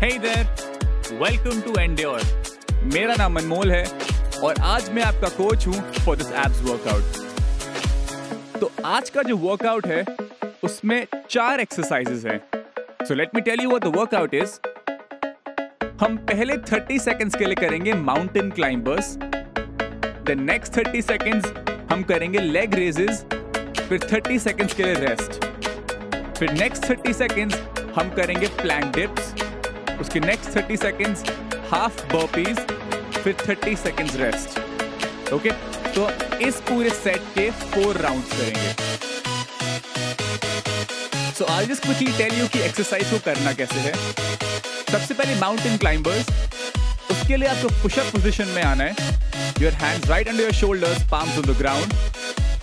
Hey there, welcome to Endure. मेरा नाम अनमोल है और आज मैं आपका कोच हूँ फॉर दिस एप्स वर्कआउट तो आज का जो वर्कआउट है उसमें चार एक्सरसाइजेस हैं। So let me tell you what the workout is हम पहले 30 सेकंड्स के लिए करेंगे mountain climbers the next 30 seconds हम करेंगे लेग रेजेस फिर 30 सेकंड्स के लिए रेस्ट फिर नेक्स्ट 30 सेकंड्स हम करेंगे प्लैंक डिप्स उसके नेक्स्ट 30 सेकंड्स हाफ़ बर्पीज फिर 30 सेकंड्स रेस्ट ओके तो इस पूरे सेट के फोर राउंड्स करेंगे. So I just quickly tell you कि एक्सरसाइज को करना कैसे है. सबसे पहले माउंटेन क्लाइंबर्स उसके लिए आपको पुशअप पोजीशन में आना है. Your hands right under your shoulders palms on the ground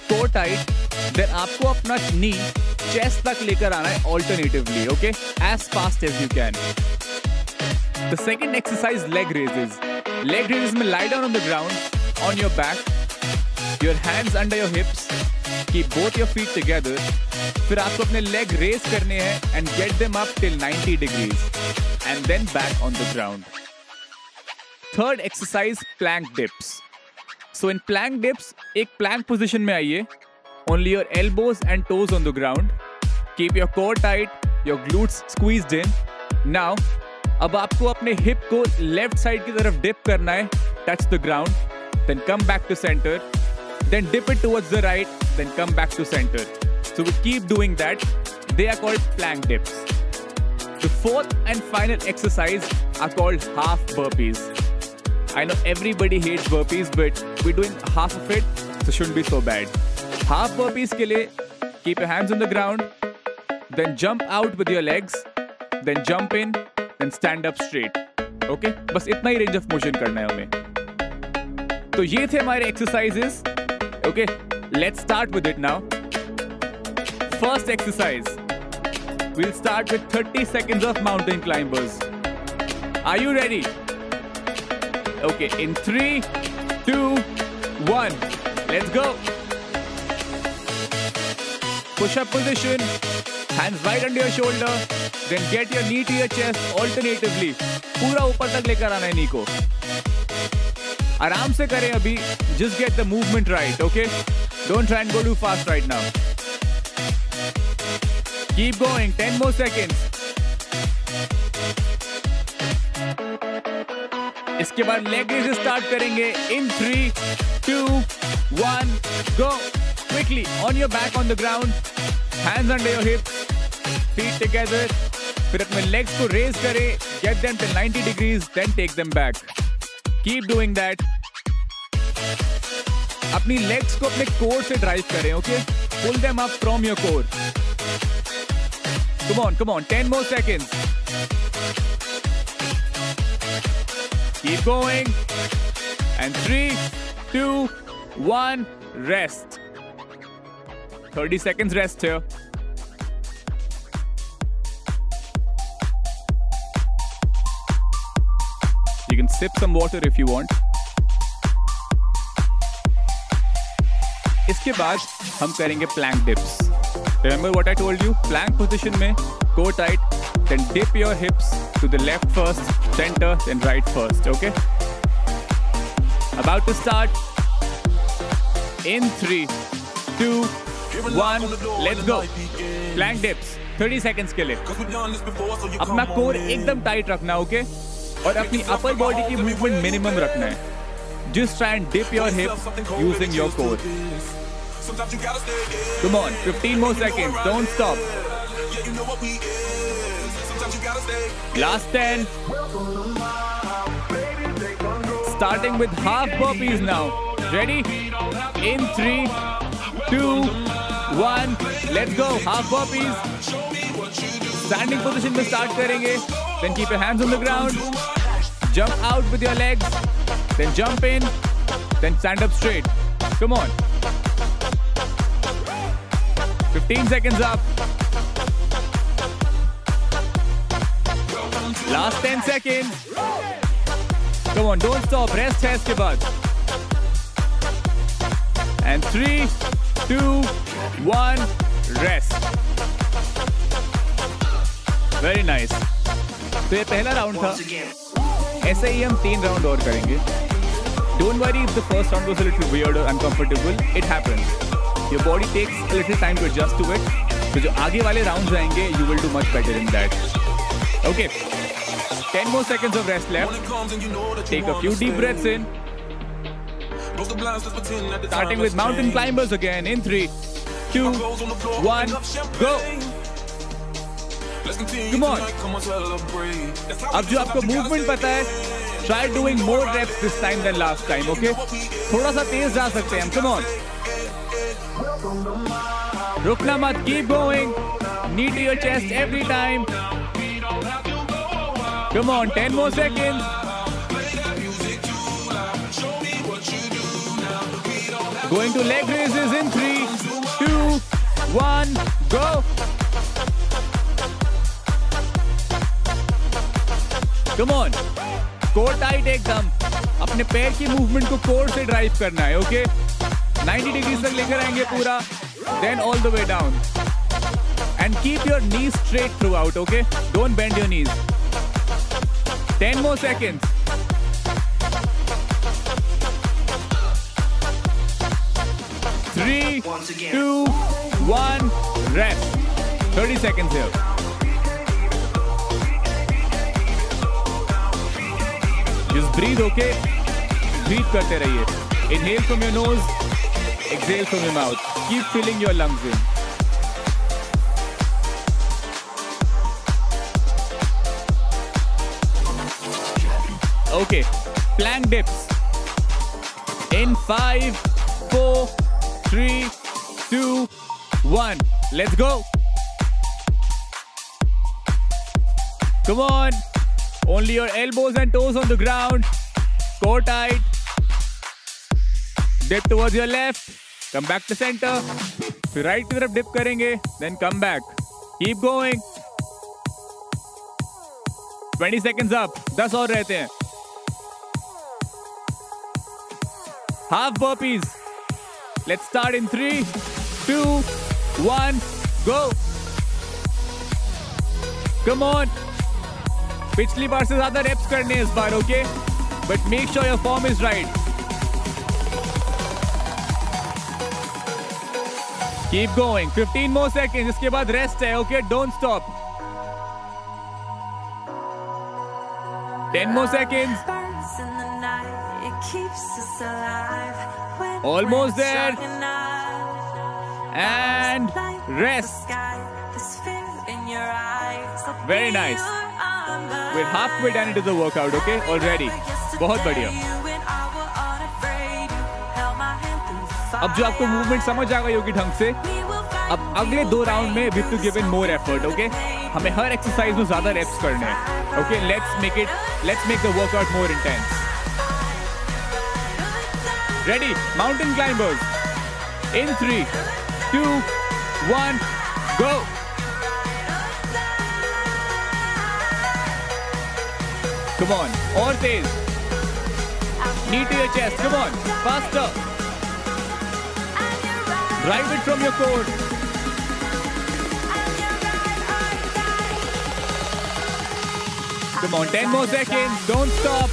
core tight then आपको अपना नी चेस्ट तक लेकर आना है alternatively okay as fast as you can The second exercise leg raises. Leg raises में lie down on the ground on your back. Your hands under your hips. Keep both your feet together. फिर आपको अपने leg raise करने हैं and get them up till 90 degrees and then back on the ground. Third exercise plank dips. So in plank dips एक plank position में आइए. Only your elbows and toes on the ground. Keep your core tight, your glutes squeezed in. Now अब आपको अपने hip को left side की तरफ dip करना है touch the ground then come back to centre then dip it towards the right then come back to centre so we keep doing that they are called plank dips The fourth and final exercise are called half burpees. I know everybody hates burpees, but we're doing half of it, so shouldn't be so bad. Half burpees के लिए keep your hands on the ground, then jump out with your legs, then jump in, then stand up straight. Okay? बस इतना ही range of motion करना है हमें तो ये थे हमारे exercises okay let's start with it now first exercise we'll start with 30 seconds of mountain climbers are you ready okay in three, two, one. let's go push up position hands right under your shoulder then get your knee to your chest alternatively पूरा ऊपर तक लेकर आना है नी को आराम से करें अभी just get the movement right okay don't try and go too fast right now keep going 10 more seconds इसके बाद लेग रेज स्टार्ट करेंगे in three two one go quickly on your back on the ground hands under your hips feet together फिर अपने legs को raise करें get them till 90 degrees then take them back keep doing that अपनी legs को अपने core से drive करें okay pull them up from your core Come on, come on, 10 more seconds. Keep going. And three, two, one, rest. 30 seconds rest here. Sip some water if you want. इसके बाद हम करेंगे plank dips Remember what I told you? Plank position में go tight, then dip your hips to the left first, center, then right first. Okay? About to start. In three, two, one, let's go. Plank dips. 30 seconds के लिए अपना core एकदम tight रखना okay और अपनी upper body की movement minimum रखना है। जिस try dip your hip using your core come on 15 more seconds don't stop last ten starting with half burpees now ready in three two one let go half burpees standing position में start करेंगे। Then keep your hands on the ground Jump out with your legs. Then jump in. Then stand up straight. Come on. 15 seconds up. Last 10 seconds. Come on, don't stop. Rest है इसके बाद. And three, two, one, rest. Very nice. तो ये पहला round था ऐसे ही हम तीन राउंड और करेंगे। Don't worry if the first round was a little weird और uncomfortable it happens your body takes a little time to adjust to it तो जो आगे वाले राउंड्स आएँगे you will do much better in that okay 10 more seconds of rest left. Take a few deep breaths in. Starting with mountain climbers again. In three, two, one, go. Come on. अब जो आपको movement पता है try doing more reps this time then last time okay थोड़ा सा तेज जा सकते हैं हम कम ऑन रुकना मत keep going knee to your chest every time come on 10 more seconds. Going to leg raises in three, two, one, go. Come on. Core tight एकदम अपने पैर की मूवमेंट को कोर से ड्राइव करना है ओके 90 डिग्री तक लेकर आएँगे पूरा then all the way down and keep your knees straight throughout okay don't bend your knees 10 more seconds Three, two, one, rest. 30 seconds here. जिस ब्रीद होके ब्रीद करते रहिए। Inhale from your nose exhale from your mouth keep feeling your lungs in okay plank dips in five four three two one let's go come on Only your elbows and toes on the ground. Core tight. Dip towards your left. Come back to center. फिर right की तरफ़ dip करेंगे. Then come back. Keep going. 20 seconds up. 10 और रहते हैं. Half burpees. Let's start in three, two, one, go. Come on. पिछली बार से ज़्यादा reps करने हैं इस बार okay but make sure your form is right keep going 15 more second इसके बाद रेस्ट है okay don't stop 10 more seconds Almost there. and rest Very nice. We're halfway done into the workout, okay? Already. बहुत बढ़िया। अब जो आपको movement समझ आ गई होगी ढंग से, अब अगले दो राउंड में we to give in more effort okay हमें हर एक्सरसाइज में ज़्यादा रेप्स करने हैं okay let's make it let's make the workout more intense ready mountain climbers in three two one go Come on. Or tez. Knee to your chest. Come on. Faster. Drive it from your core. Come on. 10 more seconds. Don't stop.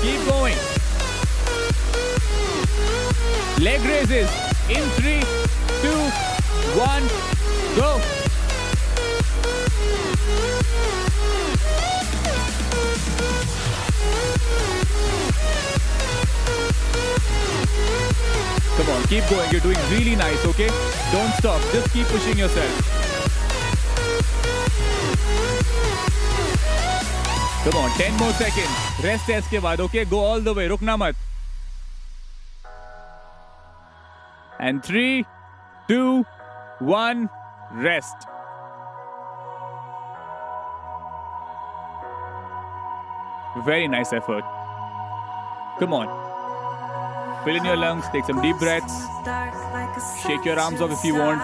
Keep going. Leg raises. In three, two, one, go. Come on, keep going. You're doing really nice, okay? Don't stop. Just keep pushing yourself. Come on, 10 more seconds. Rest है इसके बाद, okay? Go all the way. रुकना मत. And three, two, one, rest. Very nice effort. Come on. Fill in your lungs, take some deep breaths. Shake your arms off if you want.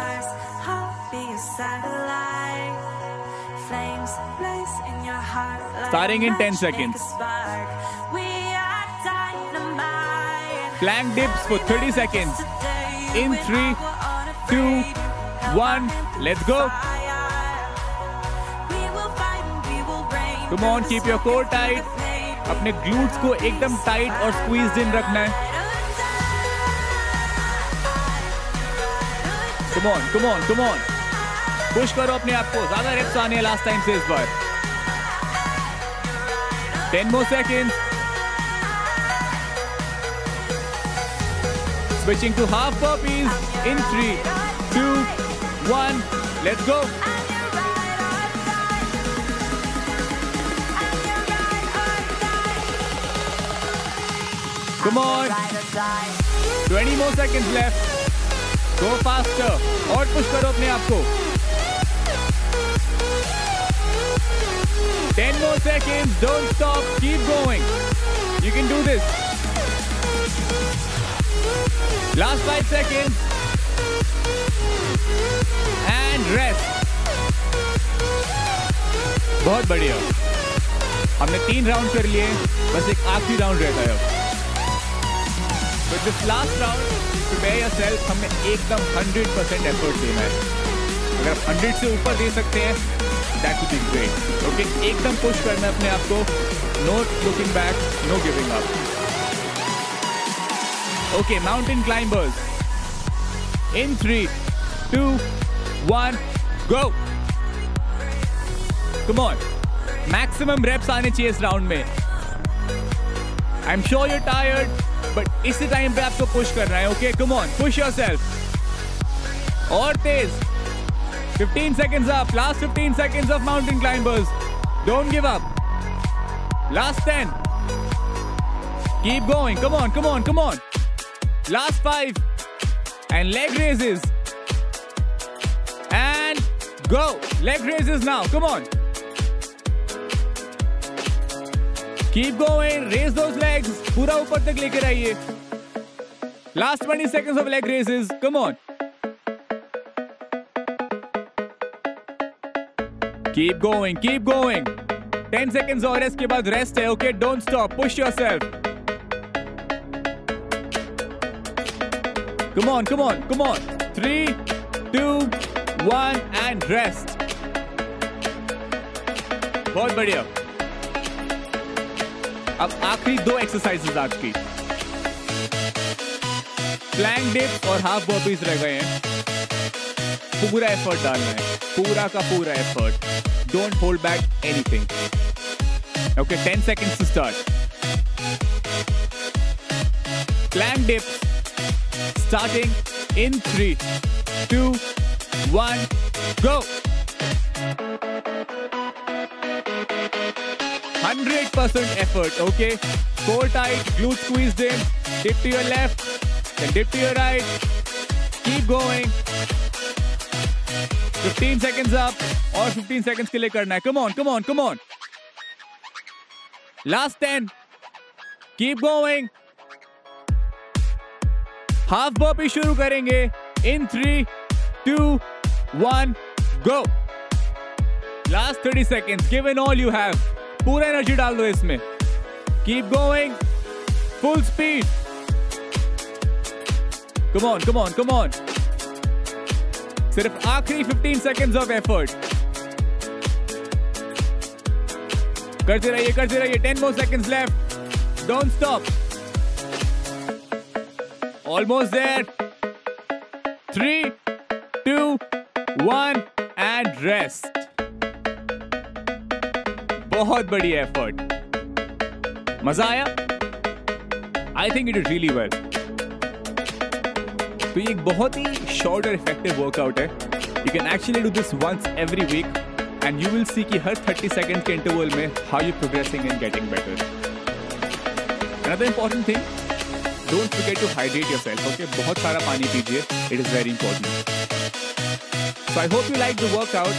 Starting in 10 seconds. Plank dips for 30 seconds. In three, two, one, let's go. Come on, keep your core tight. अपने glutes को एकदम tight और squeeze in रखना है। Come on come on come on push करो अपने आप को। ज़्यादा रेप्स आने लास्ट टाइम से इस बार। Ten more second switching to half piece in three two one let's go Come on. 20 more seconds left. Go faster. और push करो अपने आप को. 10 more seconds. Don't stop. Keep going. You can do this. Last 5 seconds. And rest. बहुत बढ़िया हमने तीन round कर लिए बस एक आखिरी राउंड रहता है अब with this last round prepare yourself हमने एकदम 100 परसेंट एफर्ट दिया है। अगर आप हंड्रेड से ऊपर दे सकते हैं that would be great okay एकदम पुश करना अपने आप को। No looking back no giving up okay mountain climbers in three two one go come on maximum reps आने चाहिए इस राउंड में। I'm sure you're tired, but इसी टाइम पे आपको पुश करना है. Okay, come on, push yourself. और तेज. 15 seconds up. Last 15 seconds of mountain climbers. Don't give up. Last 10. Keep going. Come on, come on, come on. Last five. And leg raises. And go. Leg raises now. Come on. Keep going raise those legs पूरा ऊपर तक लेकर आइए। Last twenty second of leg raise is come on keep going keep going ten seconds और इसके बाद rest है okay don't stop push yourself come on come on come on three two one and rest बहुत बढ़िया। अब आखिरी दो exercises आज की। प्लैंक डिप और हाफ़ बॉबीज रह गए हैं। पूरा एफर्ट डालना है। पूरा का पूरा effort don't hold back anything okay 10 seconds to start. Plank dips starting in three, two, one, go. Hundred percent effort, okay? Core tight, glute squeezed in. Dip to your left, then dip to your right. Keep going. 15 seconds up और 15 seconds के लिए करना है. Come on, come on, come on. Last 10. Keep going. Half बॉपी शुरू करेंगे in three two one go last thirty give in all you have पूरा energy डाल दो इसमें। Keep going full speed come on come on come on सिर्फ़ आखिरी 15 seconds of effort करते रहिए करते रहिए। Ten more seconds left don't stop almost there. Three two one and rest. बहुत बड़ी एफर्ट मज़ा आया? I think it is really well तो ये एक बहुत ही शॉर्ट और इफ़ेक्टिव वर्कआउट है. You can actually do this once every week and you will see कि हर 30 सेकंड के इंटरवल में how you progressing and getting better another important thing don't forget to hydrate your yourself okay बहुत सारा पानी पीजिए. It is very important so I hope you like the workout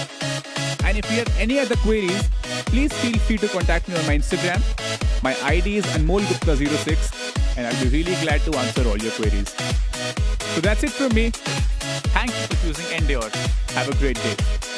And if you have any other queries, please feel free to contact me on my Instagram. My ID is AnmolGupta06 and I'll be really glad to answer all your queries. So that's it from me. Thank you for choosing Endeavor. Have a great day.